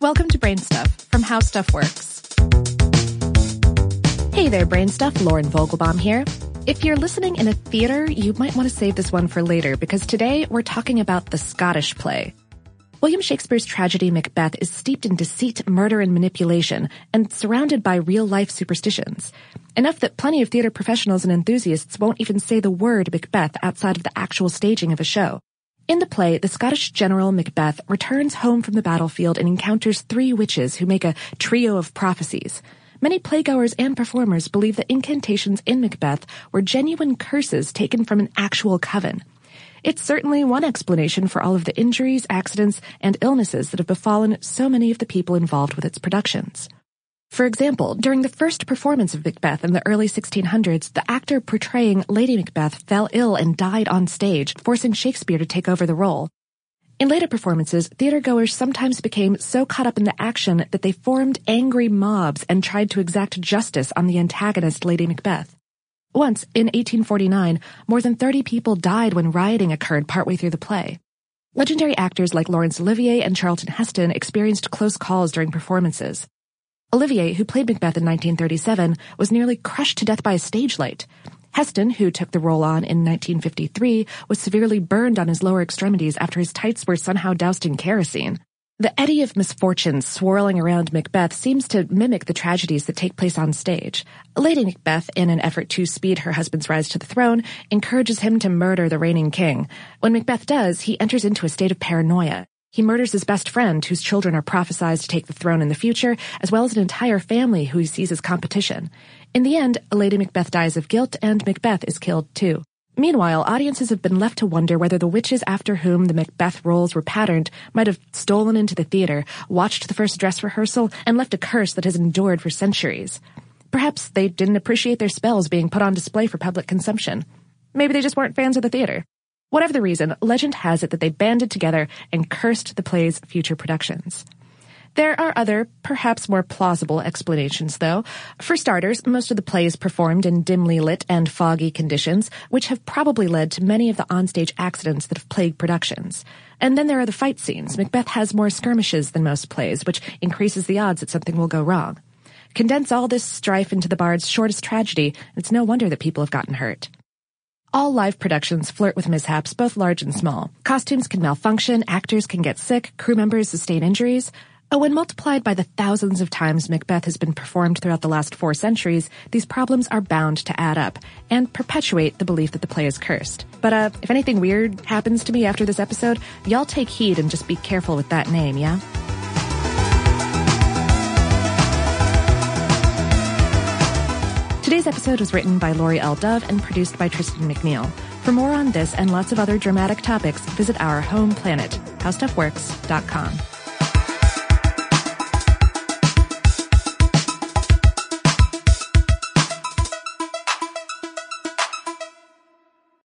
Welcome to Brain Stuff from How Stuff Works. Hey there, Brain Stuff. Lauren Vogelbaum here. If you're listening in a theater, you might want to save this one for later because today we're talking about the Scottish play. William Shakespeare's tragedy Macbeth is steeped in deceit, murder, and manipulation, and surrounded by real-life superstitions. Enough that plenty of theater professionals and enthusiasts won't even say the word Macbeth outside of the actual staging of a show. In the play, the Scottish general Macbeth returns home from the battlefield and encounters three witches who make a trio of prophecies. Many playgoers and performers believe that incantations in Macbeth were genuine curses taken from an actual coven. It's certainly one explanation for all of the injuries, accidents, and illnesses that have befallen so many of the people involved with its productions. For example, during the first performance of Macbeth in the early 1600s, the actor portraying Lady Macbeth fell ill and died on stage, forcing Shakespeare to take over the role. In later performances, theatergoers sometimes became so caught up in the action that they formed angry mobs and tried to exact justice on the antagonist Lady Macbeth. Once, in 1849, more than 30 people died when rioting occurred partway through the play. Legendary actors like Laurence Olivier and Charlton Heston experienced close calls during performances. Olivier, who played Macbeth in 1937, was nearly crushed to death by a stage light. Heston, who took the role on in 1953, was severely burned on his lower extremities after his tights were somehow doused in kerosene. The eddy of misfortune swirling around Macbeth seems to mimic the tragedies that take place on stage. Lady Macbeth, in an effort to speed her husband's rise to the throne, encourages him to murder the reigning king. When Macbeth does, he enters into a state of paranoia. He murders his best friend, whose children are prophesied to take the throne in the future, as well as an entire family who he sees as competition. In the end, Lady Macbeth dies of guilt, and Macbeth is killed too. Meanwhile, audiences have been left to wonder whether the witches after whom the Macbeth roles were patterned might have stolen into the theater, watched the first dress rehearsal, and left a curse that has endured for centuries. Perhaps they didn't appreciate their spells being put on display for public consumption. Maybe they just weren't fans of the theater. Whatever the reason, legend has it that they banded together and cursed the play's future productions. There are other, perhaps more plausible explanations, though. For starters, most of the play is performed in dimly lit and foggy conditions, which have probably led to many of the onstage accidents that have plagued productions. And then there are the fight scenes. Macbeth has more skirmishes than most plays, which increases the odds that something will go wrong. Condense all this strife into the bard's shortest tragedy, it's no wonder that people have gotten hurt. All live productions flirt with mishaps, both large and small. Costumes can malfunction, actors can get sick, crew members sustain injuries. Oh, when multiplied by the thousands of times Macbeth has been performed throughout the last four centuries, these problems are bound to add up and perpetuate the belief that the play is cursed. But uh, if anything weird happens to me after this episode, y'all take heed and just be careful with that name, yeah? Today's episode was written by Laurie L. Dove and produced by Tristan McNeil. For more on this and lots of other dramatic topics, visit our home planet, howstuffworks.com.